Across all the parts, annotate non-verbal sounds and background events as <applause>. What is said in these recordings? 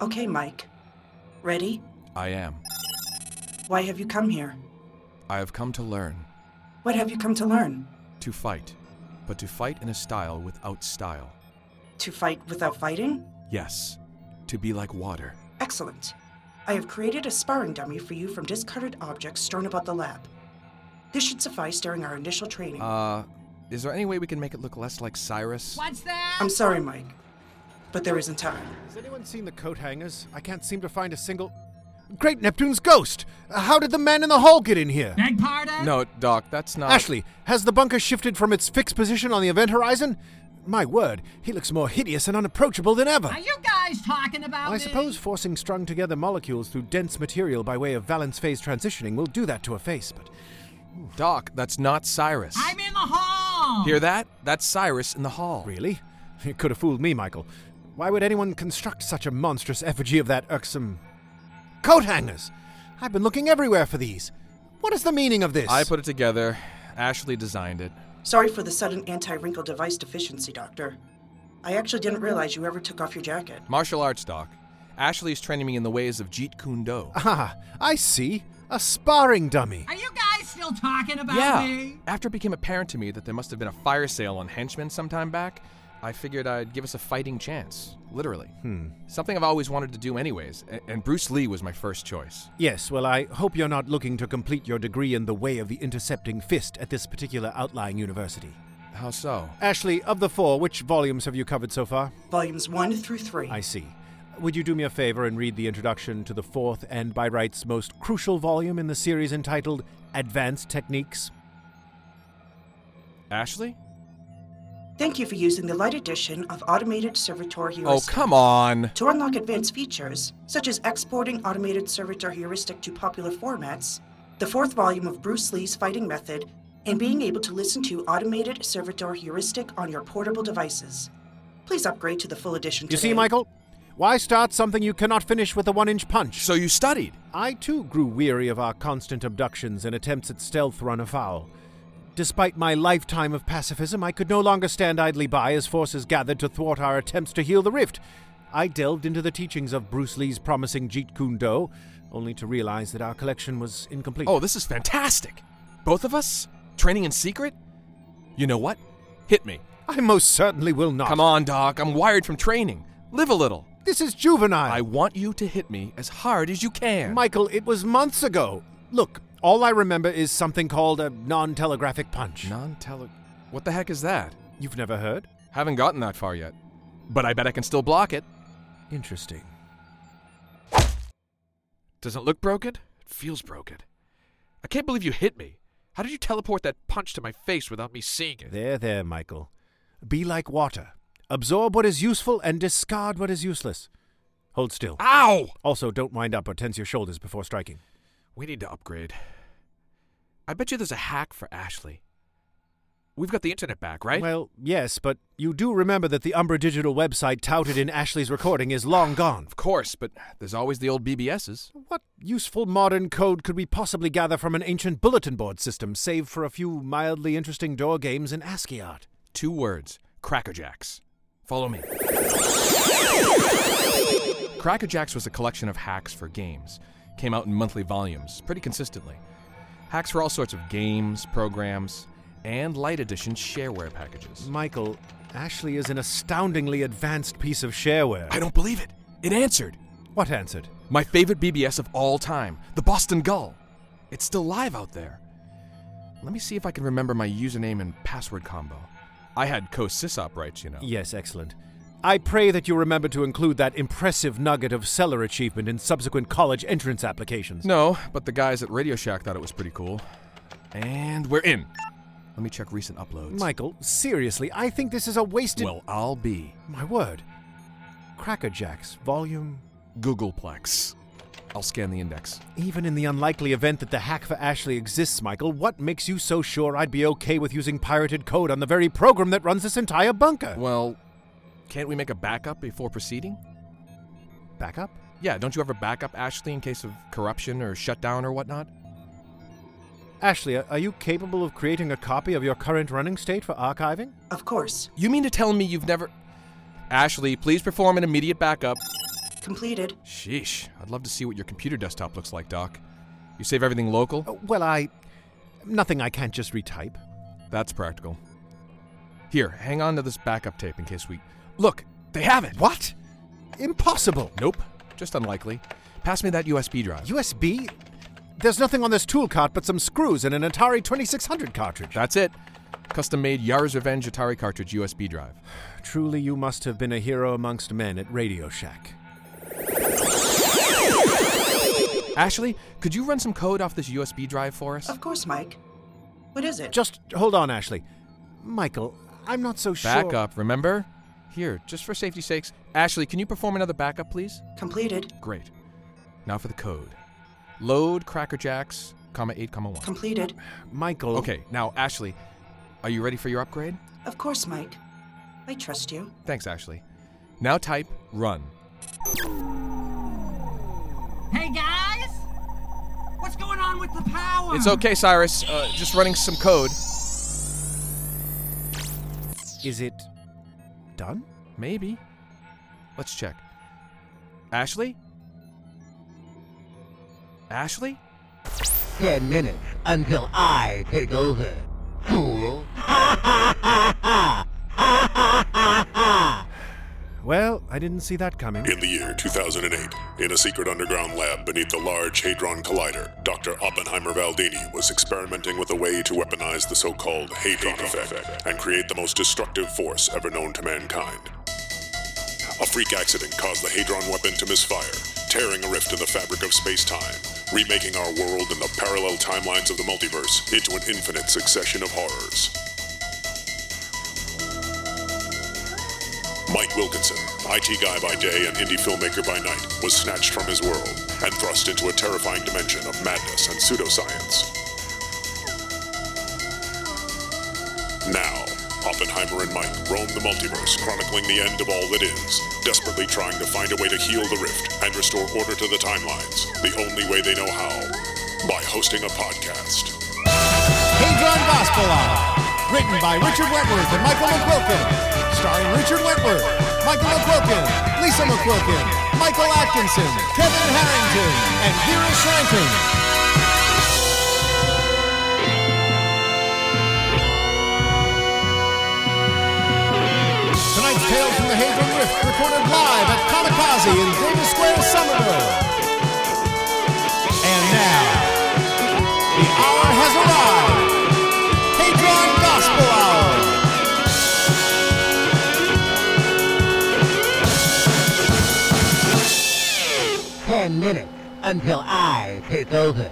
Okay, Mike. Ready? I am. Why have you come here? I have come to learn. What have you come to learn? To fight. But to fight in a style without style. To fight without fighting? Yes. To be like water. Excellent. I have created a sparring dummy for you from discarded objects strewn about the lab. This should suffice during our initial training. Uh, is there any way we can make it look less like Cyrus? What's that? I'm sorry, Mike, but there isn't time. Has anyone seen the coat hangers? I can't seem to find a single. Great Neptune's ghost! Uh, How did the man in the hall get in here? Beg pardon? No, Doc, that's not. Ashley, has the bunker shifted from its fixed position on the event horizon? My word, he looks more hideous and unapproachable than ever. Are you guys talking about I me? suppose forcing strung together molecules through dense material by way of valence phase transitioning will do that to a face, but Doc, that's not Cyrus. I'm in the hall. Hear that? That's Cyrus in the hall. really? You could have fooled me, Michael. Why would anyone construct such a monstrous effigy of that irksome. Coat hangers! I've been looking everywhere for these. What is the meaning of this? I put it together. Ashley designed it. Sorry for the sudden anti wrinkle device deficiency, Doctor. I actually didn't realize you ever took off your jacket. Martial arts, Doc. Ashley is training me in the ways of Jeet Kune Do. Ah, I see. A sparring dummy. Are you guys still talking about yeah. me? After it became apparent to me that there must have been a fire sale on henchmen sometime back, I figured I'd give us a fighting chance. Literally. Hmm. Something I've always wanted to do, anyways. a- And Bruce Lee was my first choice. Yes, well, I hope you're not looking to complete your degree in the way of the intercepting fist at this particular outlying university. How so? Ashley, of the four, which volumes have you covered so far? Volumes 1 through 3. I see. Would you do me a favor and read the introduction to the fourth and, by rights, most crucial volume in the series entitled Advanced Techniques? Ashley? Thank you for using the light edition of Automated Servitor Heuristic. Oh, come on. To unlock advanced features, such as exporting Automated Servitor Heuristic to popular formats, the fourth volume of Bruce Lee's fighting method, and being able to listen to Automated Servitor Heuristic on your portable devices. Please upgrade to the full edition You see, Michael? Why start something you cannot finish with a one inch punch? So you studied? I too grew weary of our constant abductions and attempts at stealth run afoul. Despite my lifetime of pacifism, I could no longer stand idly by as forces gathered to thwart our attempts to heal the rift. I delved into the teachings of Bruce Lee's promising Jeet Kune Do, only to realize that our collection was incomplete. Oh, this is fantastic. Both of us? Training in secret? You know what? Hit me. I most certainly will not. Come on, Doc. I'm wired from training. Live a little. This is juvenile. I want you to hit me as hard as you can. Michael, it was months ago. Look, all I remember is something called a non telegraphic punch. Non tele. What the heck is that? You've never heard? Haven't gotten that far yet. But I bet I can still block it. Interesting. Doesn't look broken? It feels broken. I can't believe you hit me. How did you teleport that punch to my face without me seeing it? There, there, Michael. Be like water. Absorb what is useful and discard what is useless. Hold still. Ow! Also, don't wind up or tense your shoulders before striking. We need to upgrade. I bet you there's a hack for Ashley. We've got the internet back, right? Well, yes, but you do remember that the Umbra Digital website touted in Ashley's recording is long gone. of course, but there's always the old BBSs. What useful modern code could we possibly gather from an ancient bulletin board system, save for a few mildly interesting door games in ASCII art? Two words Crackerjacks. Follow me. Crackerjacks was a collection of hacks for games. Came out in monthly volumes, pretty consistently. Hacks for all sorts of games, programs, and light edition shareware packages. Michael, Ashley is an astoundingly advanced piece of shareware. I don't believe it. It answered. What answered? My favorite BBS of all time, the Boston Gull. It's still live out there. Let me see if I can remember my username and password combo. I had co-sysop rights, you know. Yes, excellent. I pray that you remember to include that impressive nugget of seller achievement in subsequent college entrance applications. No, but the guys at Radio Shack thought it was pretty cool. And we're in. Let me check recent uploads. Michael, seriously, I think this is a wasted. Well, I'll be my word. Cracker Jacks, volume. Googolplex. I'll scan the index. Even in the unlikely event that the hack for Ashley exists, Michael, what makes you so sure I'd be okay with using pirated code on the very program that runs this entire bunker? Well, can't we make a backup before proceeding? Backup? Yeah, don't you ever back up Ashley in case of corruption or shutdown or whatnot? Ashley, are you capable of creating a copy of your current running state for archiving? Of course. You mean to tell me you've never. Ashley, please perform an immediate backup. Completed. Sheesh, I'd love to see what your computer desktop looks like, Doc. You save everything local? Uh, well, I. Nothing I can't just retype. That's practical. Here, hang on to this backup tape in case we. Look, they have it! What? Impossible! Nope, just unlikely. Pass me that USB drive. USB? There's nothing on this tool cart but some screws and an Atari 2600 cartridge. That's it. Custom made Yars' Revenge Atari cartridge USB drive. <sighs> Truly, you must have been a hero amongst men at Radio Shack. Ashley, could you run some code off this USB drive for us? Of course, Mike. What is it? Just hold on, Ashley. Michael, I'm not so sure. Back up, remember? Here, just for safety's sakes. Ashley, can you perform another backup, please? Completed. Great. Now for the code. Load Cracker Jacks, comma 8, comma 1. Completed. Michael. Okay, now, Ashley, are you ready for your upgrade? Of course, Mike. I trust you. Thanks, Ashley. Now type run. Hey guys! What's going on with the power? It's okay, Cyrus. Uh, just running some code. Is it done? Maybe. Let's check. Ashley? Ashley? Ten minutes until I take over. Fool. <laughs> Well, I didn't see that coming. In the year 2008, in a secret underground lab beneath the Large Hadron Collider, Dr. Oppenheimer Valdini was experimenting with a way to weaponize the so called Hadron effect and create the most destructive force ever known to mankind. A freak accident caused the Hadron weapon to misfire, tearing a rift in the fabric of space time, remaking our world and the parallel timelines of the multiverse into an infinite succession of horrors. Mike Wilkinson, IT guy by day and indie filmmaker by night, was snatched from his world and thrust into a terrifying dimension of madness and pseudoscience. Now, Oppenheimer and Mike roam the multiverse, chronicling the end of all that is, desperately trying to find a way to heal the rift and restore order to the timelines, the only way they know how by hosting a podcast. Hadron Gospel Hour. Written by Richard Wentworth and Michael McQuilkin. Starring Richard Wentworth, Michael McQuilkin, Lisa McQuilkin, Michael Atkinson, Kevin Harrington, and Vera Schranken. Tonight's Tales from the Hadron Rift recorded live at Kamikaze in Davis Square, Somerville. And now, the Ten minutes until I take over.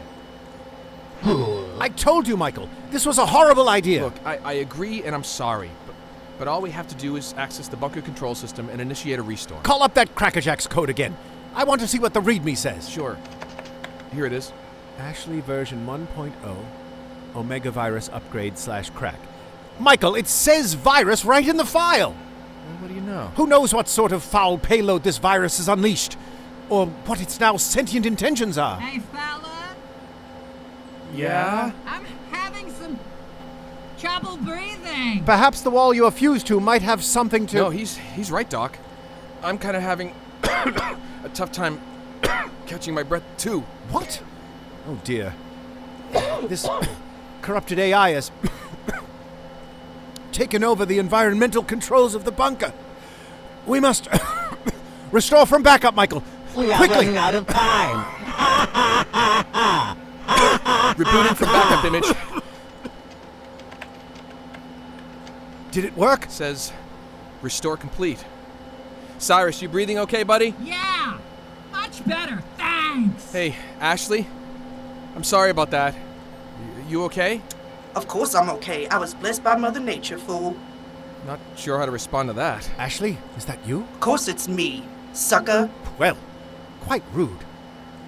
Fool. I told you, Michael, this was a horrible idea. Look, I, I agree and I'm sorry, but, but all we have to do is access the bunker control system and initiate a restore. Call up that Crackerjack's code again. I want to see what the README says. Sure. Here it is. Ashley version 1.0, Omega virus upgrade slash crack. Michael, it says virus right in the file. Well, what do you know? Who knows what sort of foul payload this virus has unleashed? Or what its now sentient intentions are? Hey fella, Yeah? I'm having some trouble breathing. Perhaps the wall you are fused to might have something to. No, he's he's right, Doc. I'm kind of having <coughs> a tough time <coughs> catching my breath too. What? Oh dear. This <coughs> corrupted AI has taken over the environmental controls of the bunker. We must restore from backup, Michael. We are Quickly! running out of time. Rebooting from backup image Did it work? says restore complete. Cyrus, you breathing okay, buddy? Yeah, much better. Thanks. Hey, Ashley. I'm sorry about that. Y- You okay? Of course I'm okay. I was blessed by Mother Nature, fool. Not sure how to respond to that. Ashley, is that you? Of course it's me, sucker. Well, quite rude.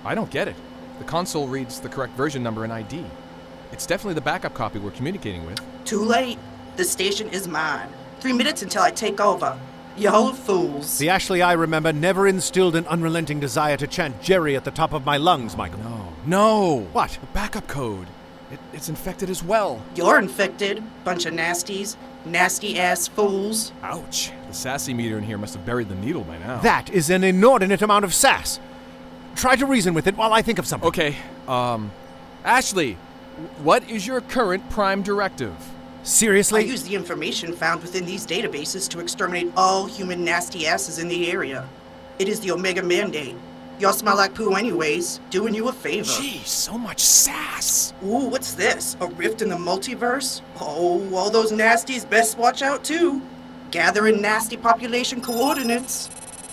I don't get it. The console reads the correct version number and ID. It's definitely the backup copy we're communicating with. Too late. The station is mine. Three minutes until I take over. Y'all are fools. The Ashley I remember never instilled an unrelenting desire to chant Jerry at the top of my lungs, Michael. No. No! What? The backup code. It, it's infected as well. You're infected, bunch of nasties. Nasty ass fools. Ouch. The sassy meter in here must have buried the needle by now. That is an inordinate amount of sass. Try to reason with it while I think of something. Okay, um. Ashley, what is your current prime directive? Seriously? I Seriously? use the information found within these databases to exterminate all human nasty asses in the area. It is the Omega Mandate. Y'all smell like poo anyways. Doing you a favor. Jeez, so much sass. Ooh, what's this? A rift in the multiverse? Oh, all those nasties best watch out too. Gathering nasty population coordinates.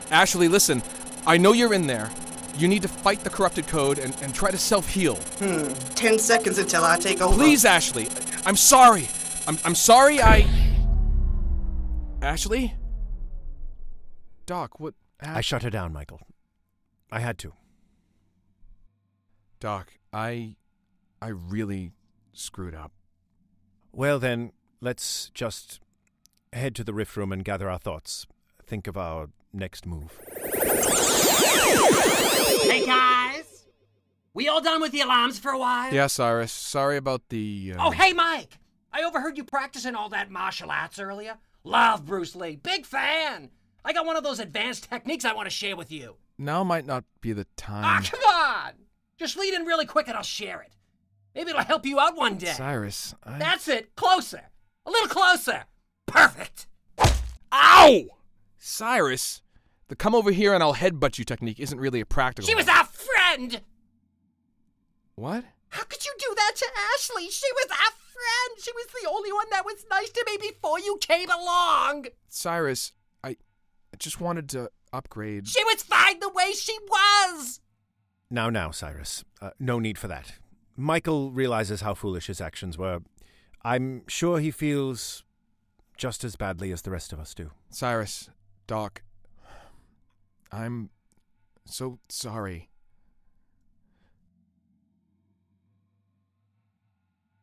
Ashley, listen. I know you're in there. You need to fight the corrupted code and, and try to self heal. Hmm. Ten seconds until I take over. Please, Ashley. I'm sorry. I'm, I'm sorry I. Ashley? Doc, what. I shut her down, Michael. I had to. Doc, I. I really screwed up. Well, then, let's just head to the rift room and gather our thoughts. Think of our next move. Hey guys! We all done with the alarms for a while? Yeah, Cyrus. Sorry about the. Uh, Oh, hey Mike! I overheard you practicing all that martial arts earlier. Love Bruce Lee. Big fan! I got one of those advanced techniques I want to share with you. Now might not be the time. Ah, come on! Just lead in really quick and I'll share it. Maybe it'll help you out one day. Cyrus, I. That's it. Closer. A little closer. Perfect. Ow! Cyrus, the come over here and I'll headbutt you technique isn't really a practical. She was our friend! What? How could you do that to Ashley? She was our friend. She was the only one that was nice to me before you came along. Cyrus, I, I just wanted to upgrade. She was fine the way she was. Now, now, Cyrus. Uh, no need for that. Michael realizes how foolish his actions were. I'm sure he feels just as badly as the rest of us do. Cyrus, Doc, I'm so sorry.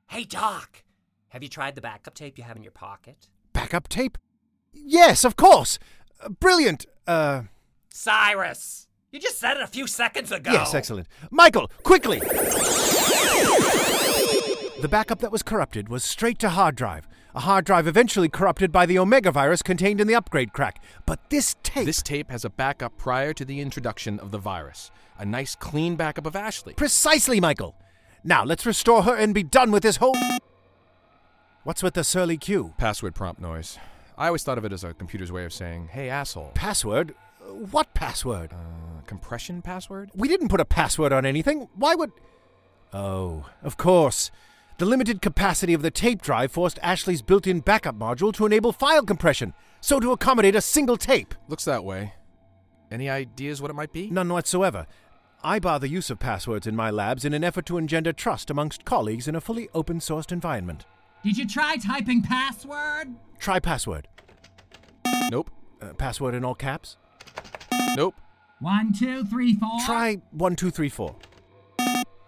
Hey, Doc. Have you tried the backup tape you have in your pocket? Backup tape? Yes, of course! Brilliant! Uh, Cyrus! You just said it a few seconds ago. yes, excellent. Michael, quickly! The backup that was corrupted was straight to hard drive. A hard drive eventually corrupted by the Omega virus contained in the upgrade crack. But this tape. This tape has a backup prior to the introduction of the virus. A nice, clean backup of Ashley. Precisely, Michael. Now let's restore her and be done with this whole. What's with the surly Q? Password prompt noise. I always thought of it as a computer's way of saying, hey, asshole. Password? What password? Uh, compression password? We didn't put a password on anything. Why would. Oh, of course. The limited capacity of the tape drive forced Ashley's built in backup module to enable file compression, so to accommodate a single tape. Looks that way. Any ideas what it might be? None whatsoever. I bar the use of passwords in my labs in an effort to engender trust amongst colleagues in a fully open sourced environment. Did you try typing password? Try password. Nope. Uh, password in all caps? Nope. One, two, three, four. Try 1234.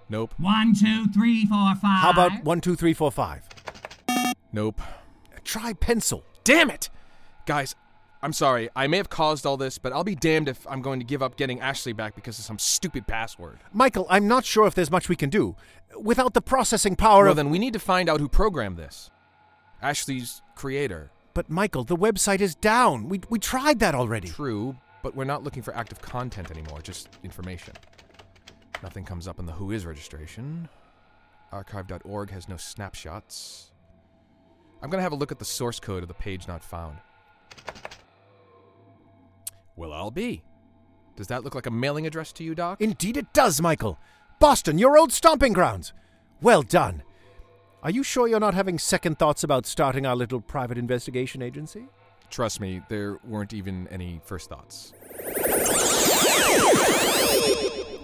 Nope. One, two, three, four, five. How about 12345? Nope. Try pencil. Damn it! Guys, I'm sorry. I may have caused all this, but I'll be damned if I'm going to give up getting Ashley back because of some stupid password. Michael, I'm not sure if there's much we can do. Without the processing power Well, of. then we need to find out who programmed this. Ashley's creator. But Michael, the website is down. We, we tried that already. True, but we're not looking for active content anymore, just information. Nothing comes up in the WHOIS registration. Archive.org has no snapshots. I'm going to have a look at the source code of the page not found. Well, I'll be. Does that look like a mailing address to you, Doc? Indeed, it does, Michael. Boston, your old stomping grounds. Well done. Are you sure you're not having second thoughts about starting our little private investigation agency? Trust me, there weren't even any first thoughts.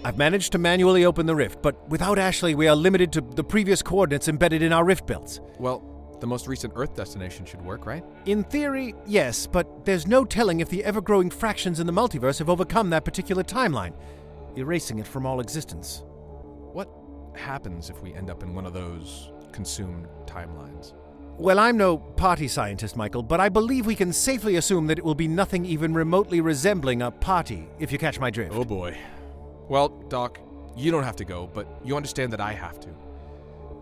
I've managed to manually open the rift, but without Ashley, we are limited to the previous coordinates embedded in our rift belts. Well, the most recent Earth destination should work, right? In theory, yes, but there's no telling if the ever growing fractions in the multiverse have overcome that particular timeline, erasing it from all existence. What happens if we end up in one of those consumed timelines? Well, I'm no party scientist, Michael, but I believe we can safely assume that it will be nothing even remotely resembling a party, if you catch my drift. Oh boy. Well, Doc, you don't have to go, but you understand that I have to.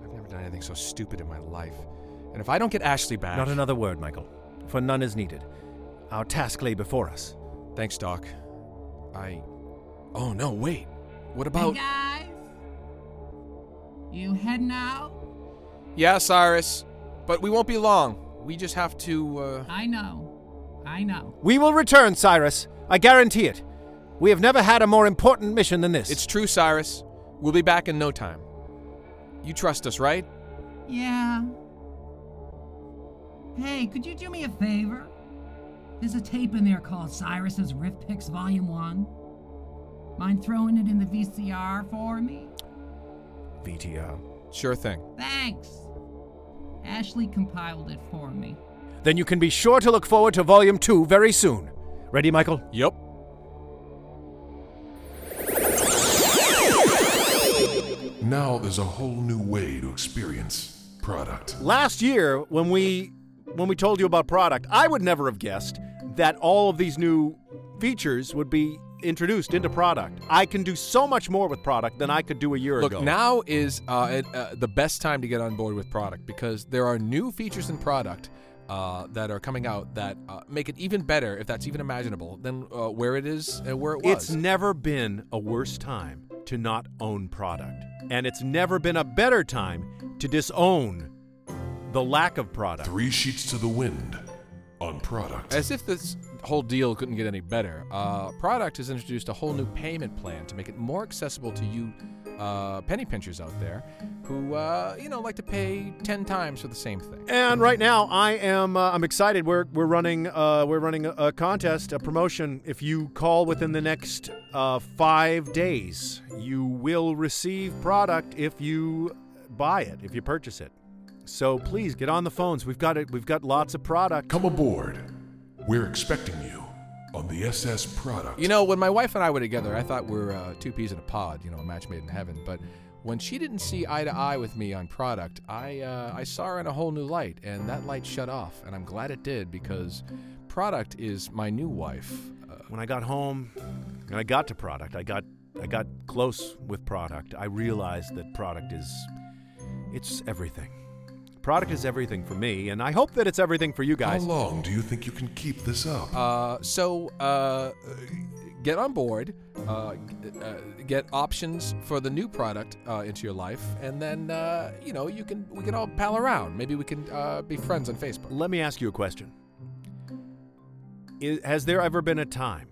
I've never done anything so stupid in my life. And if I don't get Ashley back. Not another word, Michael, for none is needed. Our task lay before us. Thanks, Doc. I. Oh, no, wait. What Hey about. guys, you heading out? Yeah, Cyrus. But we won't be long. We just have to, uh. I know, I know. We will return, Cyrus. I guarantee it. We have never had a more important mission than this. It's true, Cyrus. We'll be back in no time. You trust us, right? Yeah. Hey, could you do me a favor? There's a tape in there called Cyrus's Riff Picks Volume 1. Mind throwing it in the VCR for me? VTR. Sure thing. Thanks. Ashley compiled it for me. Then you can be sure to look forward to Volume 2 very soon. Ready, Michael? Yep. Now there's a whole new way to experience product. Last year, when we when we told you about product, I would never have guessed that all of these new features would be introduced into product. I can do so much more with product than I could do a year Look, ago. now is uh, it, uh, the best time to get on board with product because there are new features in product uh, that are coming out that uh, make it even better, if that's even imaginable, than uh, where it is and where it was. It's never been a worse time to not own product. And it's never been a better time to disown the lack of product. Three sheets to the wind on product. As if this whole deal couldn't get any better, uh, Product has introduced a whole new payment plan to make it more accessible to you uh, penny pinchers out there who, uh, you know, like to pay 10 times for the same thing. And right now, I am uh, I'm excited. We're we're running uh, we're running a, a contest, a promotion. If you call within the next uh, five days, you will receive product if you buy it, if you purchase it. So please get on the phones. We've got it. We've got lots of product. Come aboard. We're expecting you on the SS product. You know, when my wife and I were together, I thought we are uh, two peas in a pod, you know, a match made in heaven. But when she didn't see eye to eye with me on product, I uh, I saw her in a whole new light, and that light shut off. And I'm glad it did because product is my new wife. Uh, When I got home and I got to product, I got I got close with product. I realized that product is it's everything. Product is everything for me, and I hope that it's everything for you guys. How long do you think you can keep this up? Uh, so uh, get on board, uh, uh, get options for the new product uh, into your life, and then uh, you know you can we can all pal around. Maybe we can uh, be friends on Facebook. Let me ask you a question. I has there ever been a time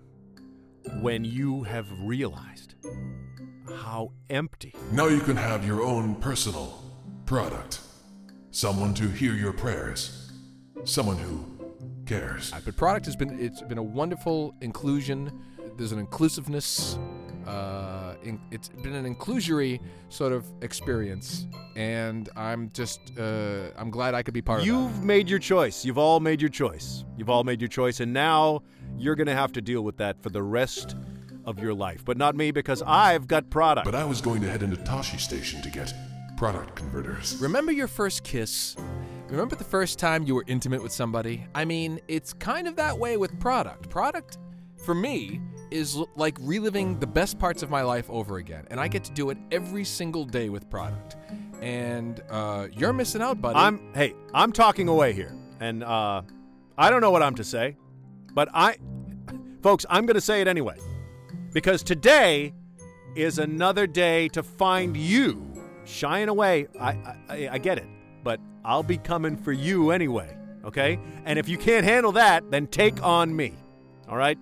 when you have realized how empty now you can have your own personal product. Someone to hear your prayers. Someone who cares. But product has been it's been a wonderful inclusion. There's an inclusiveness. Uh, in, it's been an inclusory sort of experience, and I'm just uh, I'm glad I could be part of it. You've made your choice. You've all made your choice. You've all made your choice, and now you're going to have to deal with that for the rest of your life. But not me, because I've got product. But I was going to head into Tosche Station to get product converters. Remember your first kiss? Remember the first time you were intimate with somebody? I mean, it's kind of that way with product. Product, for me, is like reliving the best parts of my life over again, and I get to do it every single day with product. And uh, you're missing out, buddy. I'm hey, I'm talking away here, and uh, I don't know what I'm to say, but I, folks, I'm going to say it anyway, because today is another day to find you shying away. I, I I get it, but I'll be coming for you anyway. Okay, and if you can't handle that, then take on me. All right,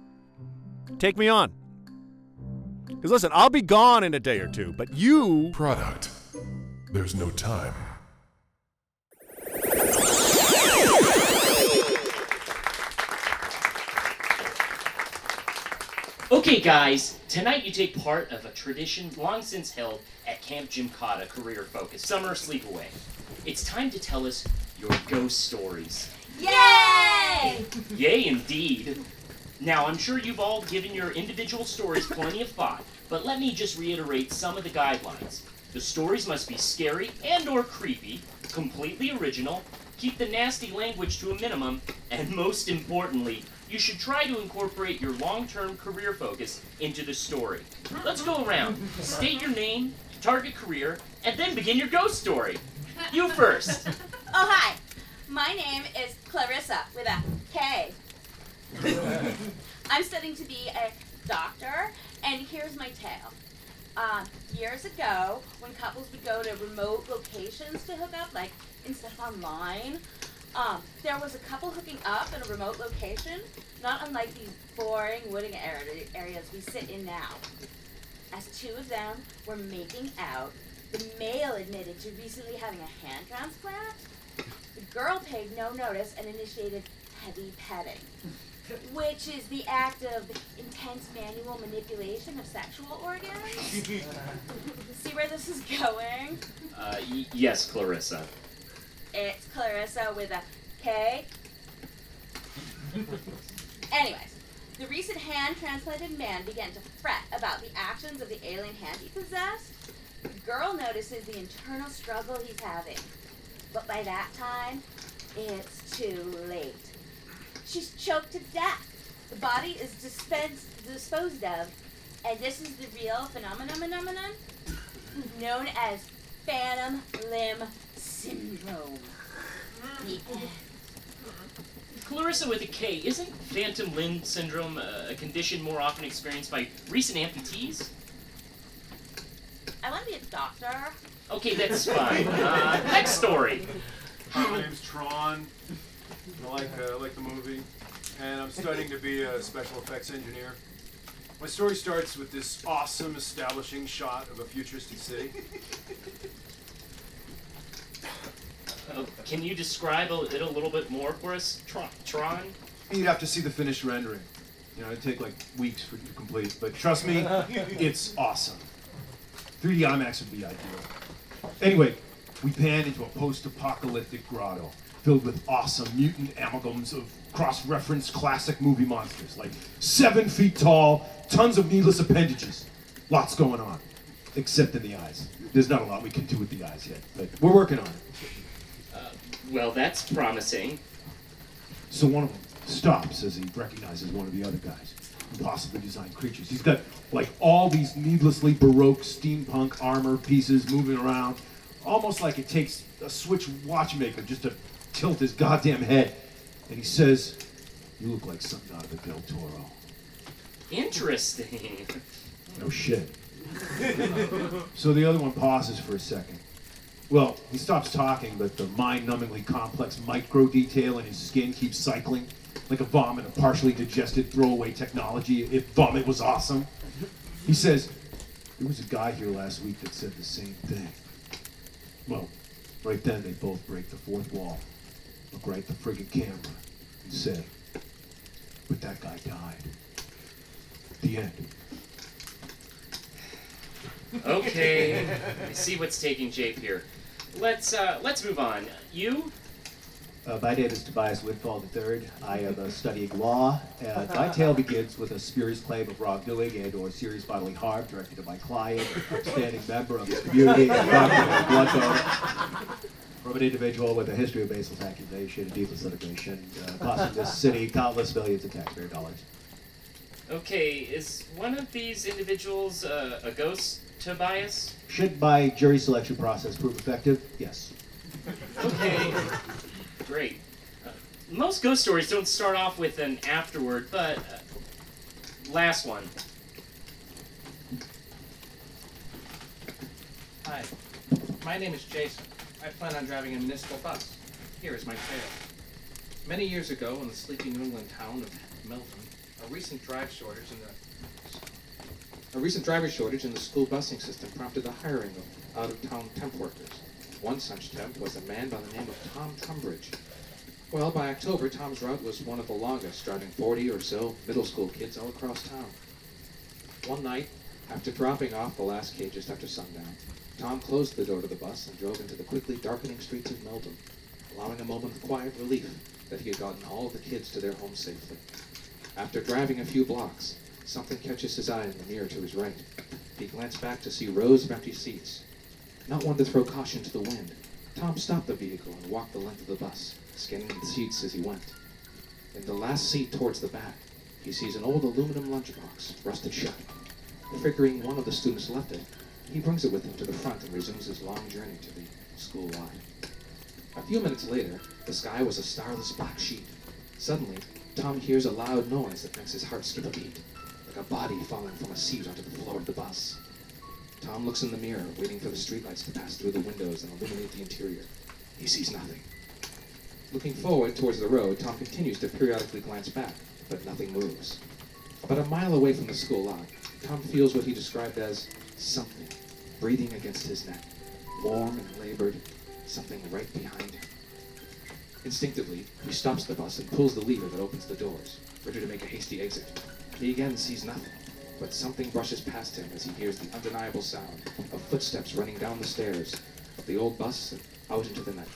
take me on. Because listen, I'll be gone in a day or two, but you Product. There's no time. Okay, guys, tonight you take part of a tradition long since held at Camp Gymkhana Career Focus Summer Sleepaway. It's time to tell us your ghost stories. Yay! Yay, indeed. Now, I'm sure you've all given your individual stories plenty of thought, but let me just reiterate some of the guidelines. The stories must be scary and or creepy, completely original, keep the nasty language to a minimum, and most importantly, you should try to incorporate your long-term career focus into the story. Let's go around. State your name, target career, and then begin your ghost story. You first. <laughs> Oh, hi. My name is Clarissa with a K. <laughs> I'm studying to be a doctor, and here's my tale. Uh, years ago, when couples would go to remote locations to hook up, like instead of online, um, there was a couple hooking up in a remote location, not unlike these boring wooding areas we sit in now. As two of them were making out, the male admitted to recently having a hand transplant. The girl paid no notice and initiated heavy petting, which is the act of intense manual manipulation of sexual organs. <laughs> See where this is going? Uh, y- yes, Clarissa. It's Clarissa with a K. Anyways, the recent hand transplanted man began to fret about the actions of the alien hand he possessed. The girl notices the internal struggle he's having. But by that time, it's too late. She's choked to death. The body is dispensed, disposed of, and this is the real phenomenon known as phantom limb syndrome. Clarissa with a K, isn't phantom limb syndrome uh, a condition more often experienced by recent amputees? I want to be a doctor. Okay, that's <laughs> fine. Uh, next story. Hi, my name's Tron. I like uh, like the movie, and I'm studying to be a special effects engineer. My story starts with this awesome establishing shot of a futuristic city. Uh, can you describe it a little bit more for us, Tron? Tron? You'd have to see the finished rendering. You know, it'd take like weeks for it to complete, but trust me, <laughs> it's awesome. 3D IMAX would be ideal. Anyway, we pan into a post-apocalyptic grotto filled with awesome mutant amalgams of cross-referenced classic movie monsters, like seven feet tall, tons of needless appendages. Lots going on, except in the eyes. There's not a lot we can do with the eyes yet, but we're working on it. Uh, well, that's promising. So one of them stops as he recognizes one of the other guys, impossibly designed creatures. He's got like all these needlessly baroque steampunk armor pieces moving around, almost like it takes a Swiss watchmaker just to tilt his goddamn head. And he says, "You look like something out of the Del Toro." Interesting. No shit. <laughs> so the other one pauses for a second. Well, he stops talking, but the mind-numbingly complex micro detail in his skin keeps cycling, like a vomit of partially digested throwaway technology. If vomit was awesome, he says, "There was a guy here last week that said the same thing." Well, right then they both break the fourth wall, look right at the friggin' camera, and say, "But that guy died." The end. Okay, <laughs> I see what's taking shape here. Let's uh, let's move on. You? Uh, my name is Tobias Woodfall III. I am uh, studying law, and my <laughs> tale begins with a spurious claim of wrongdoing and or serious bodily harm directed to my client, an outstanding member of the community, and a blood donor, from an individual with a history of baseless accusation and needless litigation, uh, costing this city countless millions of taxpayer dollars. Okay, is one of these individuals uh, a ghost, Tobias? Should my jury selection process prove effective? Yes. Okay, great. Uh, most ghost stories don't start off with an afterword, but uh, last one. Hi, my name is Jason. I plan on driving a municipal bus. Here is my tale. Many years ago, in the sleepy New England town of Milton, a recent drive shortage in the a recent driver shortage in the school busing system prompted the hiring of out-of-town temp workers. One such temp was a man by the name of Tom Trumbridge. Well, by October, Tom's route was one of the longest, driving 40 or so middle school kids all across town. One night, after dropping off the last kid just after sundown, Tom closed the door to the bus and drove into the quickly darkening streets of Melbourne, allowing a moment of quiet relief that he had gotten all the kids to their homes safely. After driving a few blocks, something catches his eye in the mirror to his right. He glanced back to see rows of empty seats. Not one to throw caution to the wind, Tom stopped the vehicle and walked the length of the bus, scanning the seats as he went. In the last seat towards the back, he sees an old aluminum lunchbox, rusted shut. Figuring one of the students left it, he brings it with him to the front and resumes his long journey to the school A few minutes later, The sky was a starless black sheet. Suddenly, Tom hears a loud noise that makes his heart skip a beat, a body falling from a seat onto the floor of the bus. Tom looks in the mirror, waiting for the streetlights to pass through the windows and illuminate the interior. He sees nothing. Looking forward towards the road, Tom continues to periodically glance back, but nothing moves. About a mile away from the school lot, Tom feels what he described as something breathing against his neck, warm and labored, something right behind him. Instinctively, he stops the bus and pulls the lever that opens the doors, ready to make a hasty exit. He again sees nothing, but something brushes past him as he hears the undeniable sound of footsteps running down the stairs of the old bus and out into the night.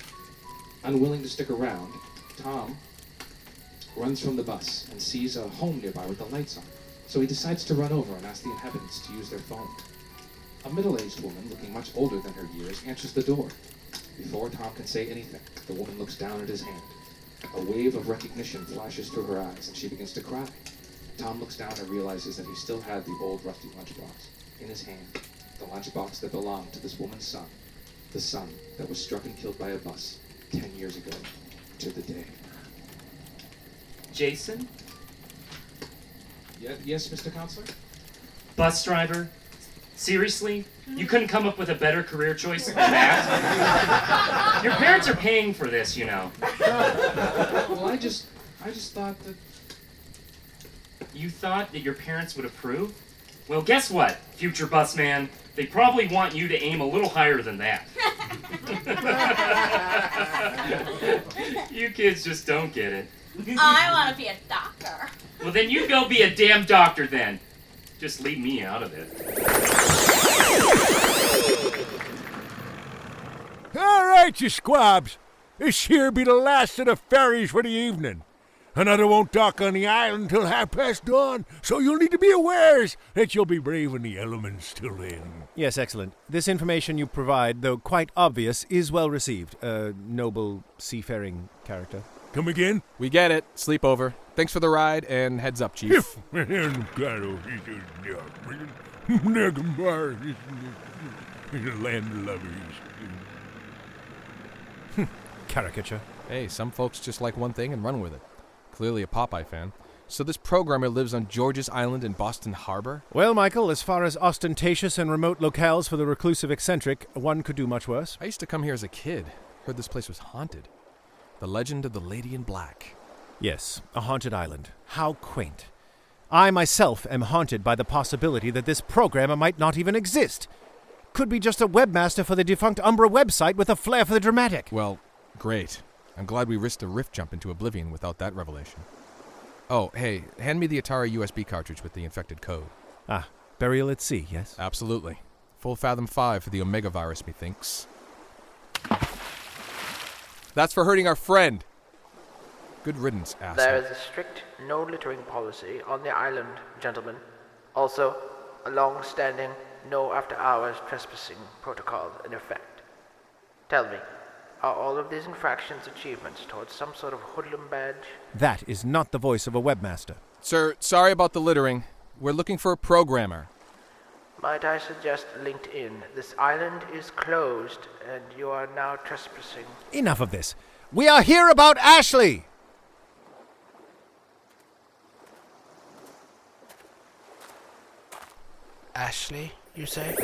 Unwilling to stick around, Tom runs from the bus and sees a home nearby with the lights on, so he decides to run over and ask the inhabitants to use their phone. A middle-aged woman, looking much older than her years, answers the door. Before Tom can say anything, the woman looks down at his hand. A wave of recognition flashes through her eyes, and she begins to cry. Tom looks down and realizes that he still had the old rusty lunchbox in his hand, the lunchbox that belonged to this woman's son, the son that was struck and killed by a bus ten years ago to the day. Jason? Yeah, yes, Mr. Counselor? Bus driver? Seriously? You hmm. couldn't come up with a better career choice than that? <laughs> Your parents are paying for this, you know. well, I just, I just thought that. You thought that your parents would approve? Well, guess what, future bus man? They probably want you to aim a little higher than that. <laughs> you kids just don't get it. I want to be a doctor. Well, then you go be a damn doctor then. Just leave me out of it. All right, you squabs. This here be the last of the ferries for the evening. Another won't dock on the island till half past dawn, so you'll need to be awares that you'll be braving the elements till then. Yes, excellent. This information you provide, though quite obvious, is well received. A noble seafaring character. Come again? We get it. Sleep over. Thanks for the ride, and heads up, Chief. <laughs> <laughs> Caricature. Hey, some folks just like one thing and run with it. Clearly a Popeye fan. So this programmer lives on George's Island in Boston Harbor? Well, Michael, as far as ostentatious and remote locales for the reclusive eccentric, one could do much worse. I used to come here as a kid. Heard this place was haunted. The legend of the Lady in Black. Yes, a haunted island. How quaint. I myself am haunted by the possibility that this programmer might not even exist. Could be just a webmaster for the defunct Umbra website with a flair for the dramatic. Well, great. I'm glad we risked a rift jump into oblivion without that revelation. Oh, hey, hand me the Atari USB cartridge with the infected code. Ah, burial at sea, yes? Absolutely. Full Fathom 5 for the Omega virus, methinks. That's for hurting our friend. Good riddance, asshole. There is a strict no littering policy on the island, gentlemen. Also, a long standing no after hours trespassing protocol in effect. Tell me, are all of these infractions achievements towards some sort of hoodlum badge? That is not the voice of a webmaster. Sir, sorry about the littering. We're looking for a programmer. Might I suggest LinkedIn? This island is closed, and you are now trespassing. Enough of this. We are here about Ashley! Ashley, you say?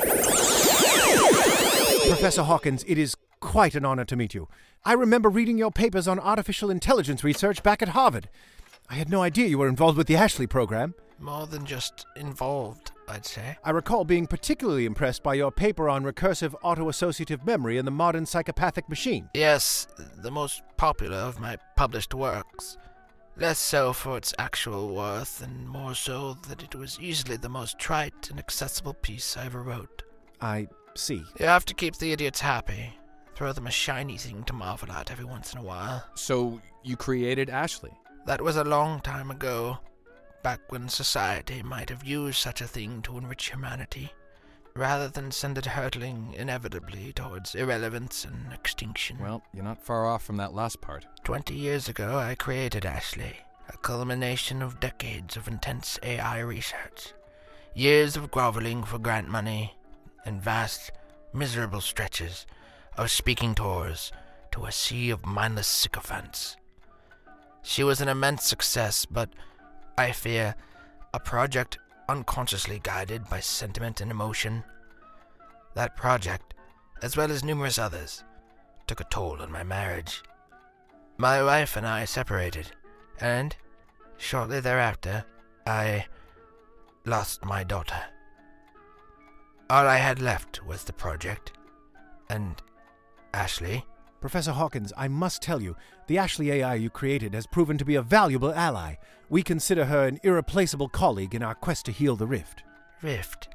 Professor Hawkins, it is quite an honor to meet you. I remember reading your papers on artificial intelligence research back at Harvard. I had no idea you were involved with the Ashley program. More than just involved, I'd say. I recall being particularly impressed by your paper on recursive autoassociative memory in the modern psychopathic machine. Yes, the most popular of my published works. Less so for its actual worth, and more so that it was easily the most trite and accessible piece I ever wrote. I see. You have to keep the idiots happy. Throw them a shiny thing to marvel at every once in a while. So, you created Ashley? That was a long time ago, back when society might have used such a thing to enrich humanity, rather than send it hurtling inevitably towards irrelevance and extinction. Well, you're not far off from that last part. Twenty years ago, I created Ashley, a culmination of decades of intense AI research, years of groveling for grant money, and vast, miserable stretches of speaking tours, to a sea of mindless sycophants. She was an immense success, but I fear a project unconsciously guided by sentiment and emotion. That project, as well as numerous others, took a toll on my marriage. My wife and I separated, and shortly thereafter, I lost my daughter. All I had left was the project, and Ashley. Professor Hawkins, I must tell you, the Ashley AI you created has proven to be a valuable ally. We consider her an irreplaceable colleague in our quest to heal the rift. Rift?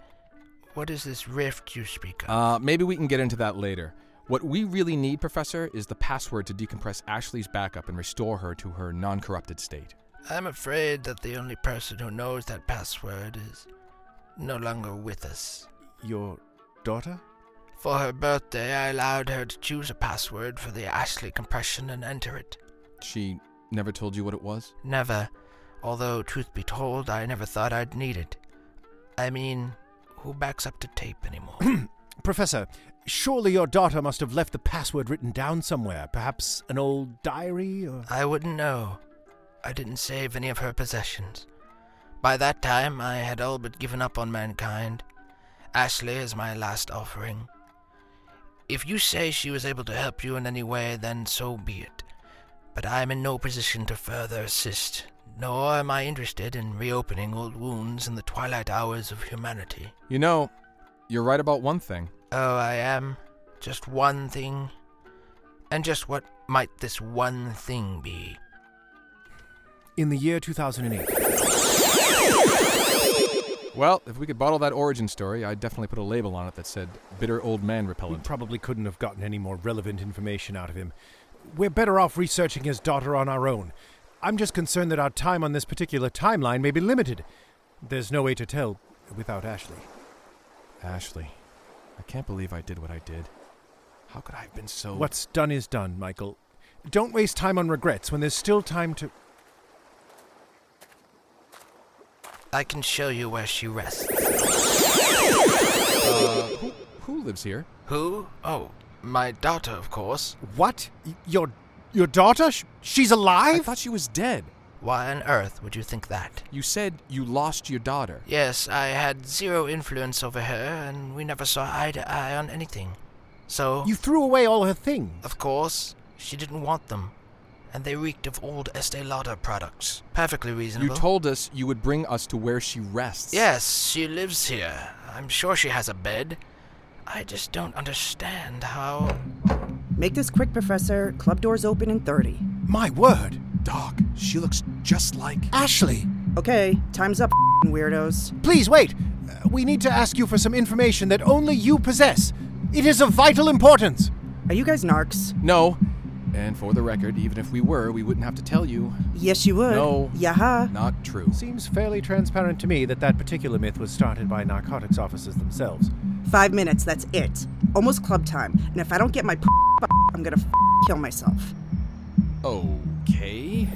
What is this rift you speak of? Uh, maybe we can get into that later. What we really need, Professor, is the password to decompress Ashley's backup and restore her to her non corrupted state. I'm afraid that the only person who knows that password is no longer with us. Your daughter? For her birthday, I allowed her to choose a password for the Ashley compression and enter it. She never told you what it was? Never. Although, truth be told, I never thought I'd need it. I mean, who backs up to tape anymore? <clears throat> Professor, surely your daughter must have left the password written down somewhere. Perhaps an old diary or. I wouldn't know. I didn't save any of her possessions. By that time, I had all but given up on mankind. Ashley is my last offering. If you say she was able to help you in any way, then so be it. But I am in no position to further assist, nor am I interested in reopening old wounds in the twilight hours of humanity. You know, you're right about one thing. Oh, I am? Just one thing? And just what might this one thing be? In the year 2008. Well, if we could bottle that origin story, I'd definitely put a label on it that said bitter old man We repellent. probably couldn't have gotten any more relevant information out of him. We're better off researching his daughter on our own. I'm just concerned that our time on this particular timeline may be limited. There's no way to tell without Ashley. Ashley, I can't believe I did what I did. How could I have been so. What's done is done, Michael. Don't waste time on regrets when there's still time to. I can show you where she rests. Uh, who, who lives here? Who? Oh, my daughter, of course. What? Y- Your your daughter? Sh- She's alive? I thought she was dead. Why on earth would you think that? You said you lost your daughter. Yes, I had zero influence over her, and we never saw eye to eye on anything. So, You threw away all her things. of course, she didn't want them. And they reeked of old Estee Lauder products. Perfectly reasonable. You told us you would bring us to where she rests. Yes, she lives here. I'm sure she has a bed. I just don't understand how. Make this quick, Professor. Club doors open in 30. My word. Doc, she looks just like. Ashley! Okay, time's up, <laughs> weirdos. Please wait. Uh, we need to ask you for some information that only you possess. It is of vital importance. Are you guys narcs? No. And for the record, even if we were, we wouldn't have to tell you. Yes, you would. No. Yaha. Not true. Seems fairly transparent to me that that particular myth was started by narcotics officers themselves. Five minutes, that's it. Almost club time. And if I don't get my I'm gonna kill myself. Okay.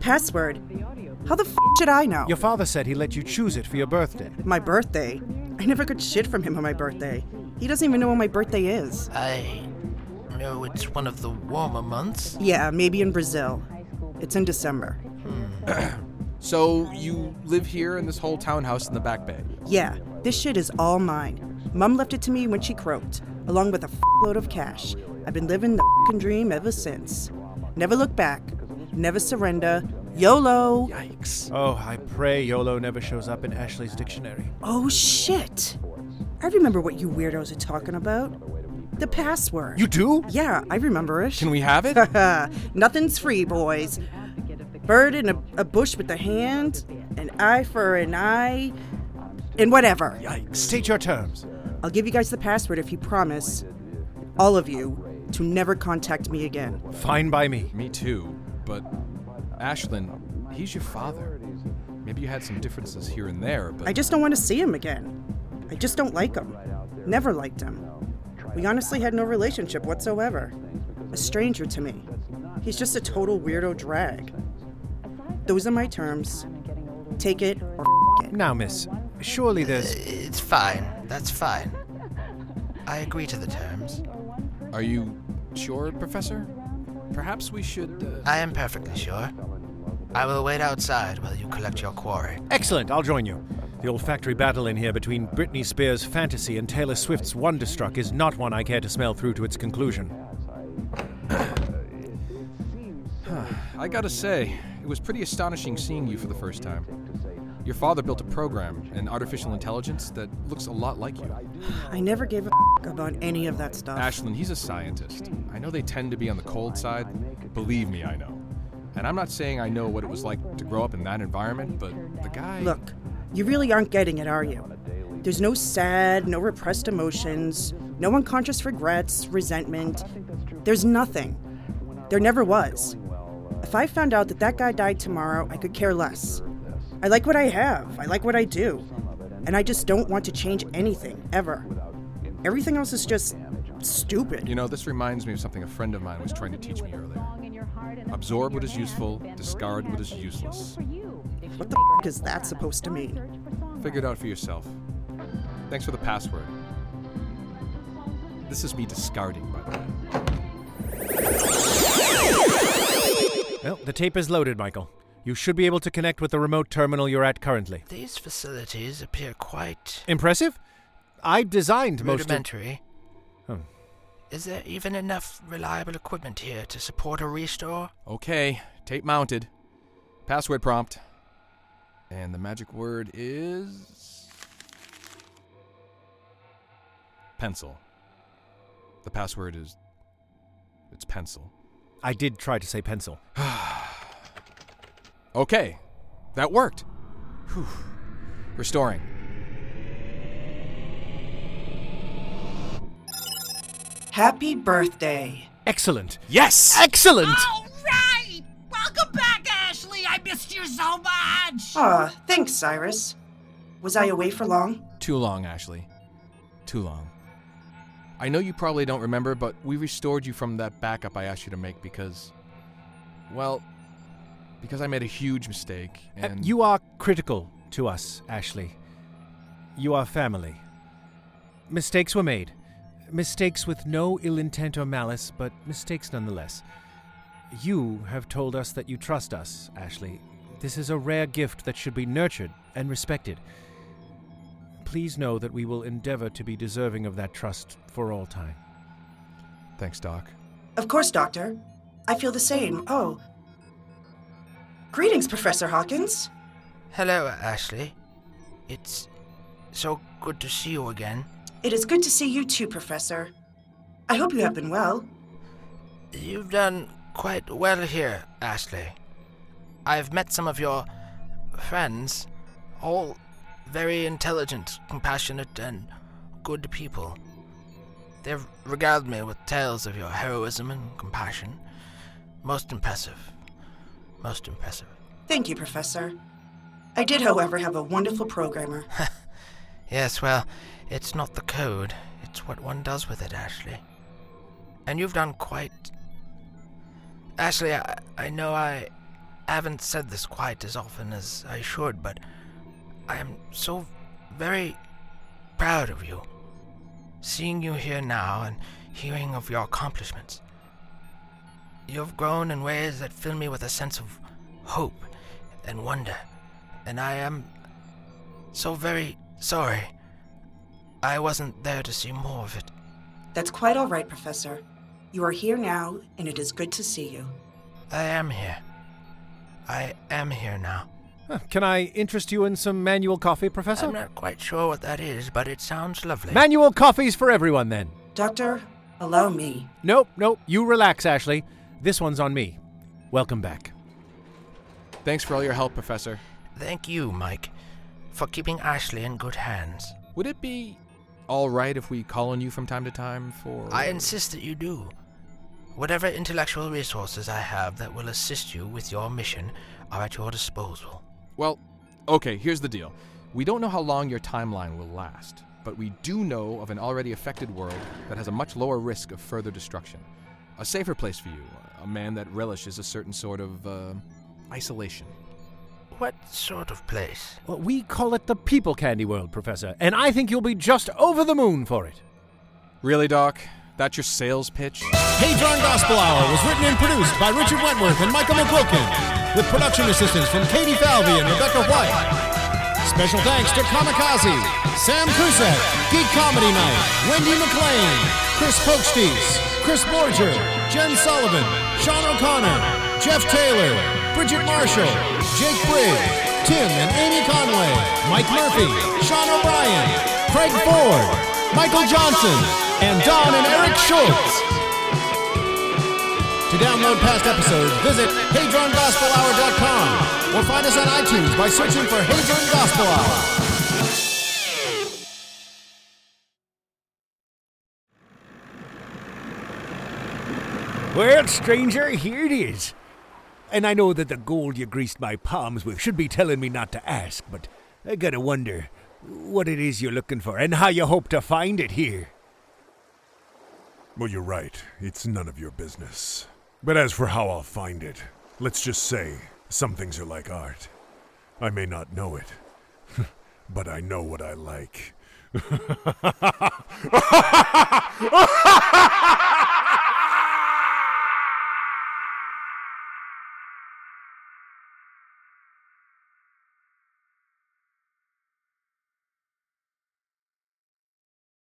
Password? How the f should I know? Your father said he let you choose it for your birthday. My birthday? I never got shit from him on my birthday. He doesn't even know when my birthday is. I know it's one of the warmer months. Yeah, maybe in Brazil. It's in December. Hmm. <clears throat> So you live here in this whole townhouse in the back bay? Yeah, this shit is all mine. Mum left it to me when she croaked, along with a load of cash. I've been living the fing dream ever since. Never look back, never surrender. YOLO! Yikes. Oh, I pray YOLO never shows up in Ashley's dictionary. Oh shit! I remember what you weirdos are talking about. The password. You do? Yeah, I remember it. Can we have it? <laughs> Nothing's free, boys. Bird in a, a bush with a hand, an eye for an eye, and whatever. Yikes. State your terms. I'll give you guys the password if you promise, all of you, to never contact me again. Fine by me. Me too. But, Ashlyn, he's your father. Maybe you had some differences here and there, but. I just don't want to see him again. I just don't like him. Never liked him. We honestly had no relationship whatsoever. A stranger to me. He's just a total weirdo drag. Those are my terms. Take it or f- it. Now, miss, surely there's. It's fine. That's fine. I agree to the terms. Are you sure, Professor? Perhaps we should. Uh... I am perfectly sure. I will wait outside while you collect your quarry. Excellent, I'll join you. The olfactory battle in here between Britney Spears' fantasy and Taylor Swift's Wonderstruck is not one I care to smell through to its conclusion. <sighs> I gotta say, it was pretty astonishing seeing you for the first time. Your father built a program, an artificial intelligence, that looks a lot like you. I never gave a f- about any of that stuff. Ashlyn, he's a scientist. I know they tend to be on the cold side. Believe me, I know. And I'm not saying I know what it was like to grow up in that environment, but the guy. Look, you really aren't getting it, are you? There's no sad, no repressed emotions, no unconscious regrets, resentment. There's nothing. There never was. If I found out that that guy died tomorrow, I could care less. I like what I have, I like what I do, and I just don't want to change anything, ever. Everything else is just stupid. You know, this reminds me of something a friend of mine was trying to teach me earlier. Absorb what is useful, discard what is useless. What the f- is that supposed to mean? Figure it out for yourself. Thanks for the password. This is me discarding, by the way. Well, the tape is loaded, Michael. You should be able to connect with the remote terminal you're at currently. These facilities appear quite Impressive? I designed most of. rudimentary. Oh. Is there even enough reliable equipment here to support a restore? Okay, tape mounted. Password prompt. And the magic word is. Pencil. The password is. It's pencil. I did try to say pencil. <sighs> <sighs> Okay, that worked. Whew. Restoring. Happy birthday. Excellent. Yes! Excellent! All right! Welcome back, Ashley! I missed you so much! Aw, thanks, Cyrus. Was I away for long? Too long, Ashley. Too long. I know you probably don't remember, but we restored you from that backup I asked you to make because. Well, because I made a huge mistake. Uh, And you are critical to us, Ashley. You are family. Mistakes were made. Mistakes with no ill intent or malice, but mistakes nonetheless. You have told us that you trust us, Ashley. This is a rare gift that should be nurtured and respected. Please know that we will endeavor to be deserving of that trust for all time. Thanks, Doc. Of course, Doctor. I feel the same. Oh. Greetings, Professor Hawkins. Hello, Ashley. It's so good to see you again. It is good to see you too, Professor. I hope you have been well. You've done quite well here, Ashley. I've met some of your friends, all very intelligent, compassionate, and good people. They've regaled me with tales of your heroism and compassion. Most impressive. Most impressive. Thank you, Professor. I did, however, have a wonderful programmer. <laughs> Yes, well, it's not the code, it's what one does with it, Ashley. And you've done quite. Ashley, I, I know I haven't said this quite as often as I should, but I am so very proud of you. Seeing you here now and hearing of your accomplishments. You've grown in ways that fill me with a sense of hope and wonder, and I am so very sorry. I wasn't there to see more of it. That's quite all right, Professor. You are here now, and it is good to see you. I am here. I am here now. Huh, Can I interest you in some manual coffee, Professor? I'm not quite sure what that is, but it sounds lovely. Manual coffees for everyone, then. Doctor, allow me. Nope, nope. You relax, Ashley. This one's on me. Welcome back. Thanks for all your help, Professor. Thank you, Mike, for keeping Ashley in good hands. Would it be all right if we call on you from time to time for. I insist that you do. Whatever intellectual resources I have that will assist you with your mission are at your disposal. Well, okay, here's the deal. We don't know how long your timeline will last, but we do know of an already affected world that has a much lower risk of further destruction. A safer place for you, a man that relishes a certain sort of uh, isolation. What sort of place? Well, we call it the People Candy World, Professor, and I think you'll be just over the moon for it. Really, Doc? That's your sales pitch? Hey, Hadron Gospel Hour was written and produced by Richard Wentworth and Michael McQuilkin, with production assistance from Katie Falvey and Rebecca White. Special thanks to Kamikaze, Sam Cusack, Geek Comedy Night, Wendy McLean, Chris Pokesties, Chris Borger, Jen Sullivan, Sean O'Connor, Jeff Taylor, Bridget Marshall, Jake Briggs, Tim and Amy Conway, Mike Murphy, Sean O'Brien, Craig Ford, Michael Johnson, and Don and Eric Schultz. To download past episodes, visit HadronGospelHour.com or find us on iTunes by searching for Hadron Gospel Hour. Well, stranger, here it is. And I know that the gold you greased my palms with should be telling me not to ask, but I gotta wonder what it is you're looking for and how you hope to find it here. Well, you're right. It's none of your business. But as for how I'll find it, let's just say some things are like art. I may not know it, <laughs> but I know what I like. <laughs>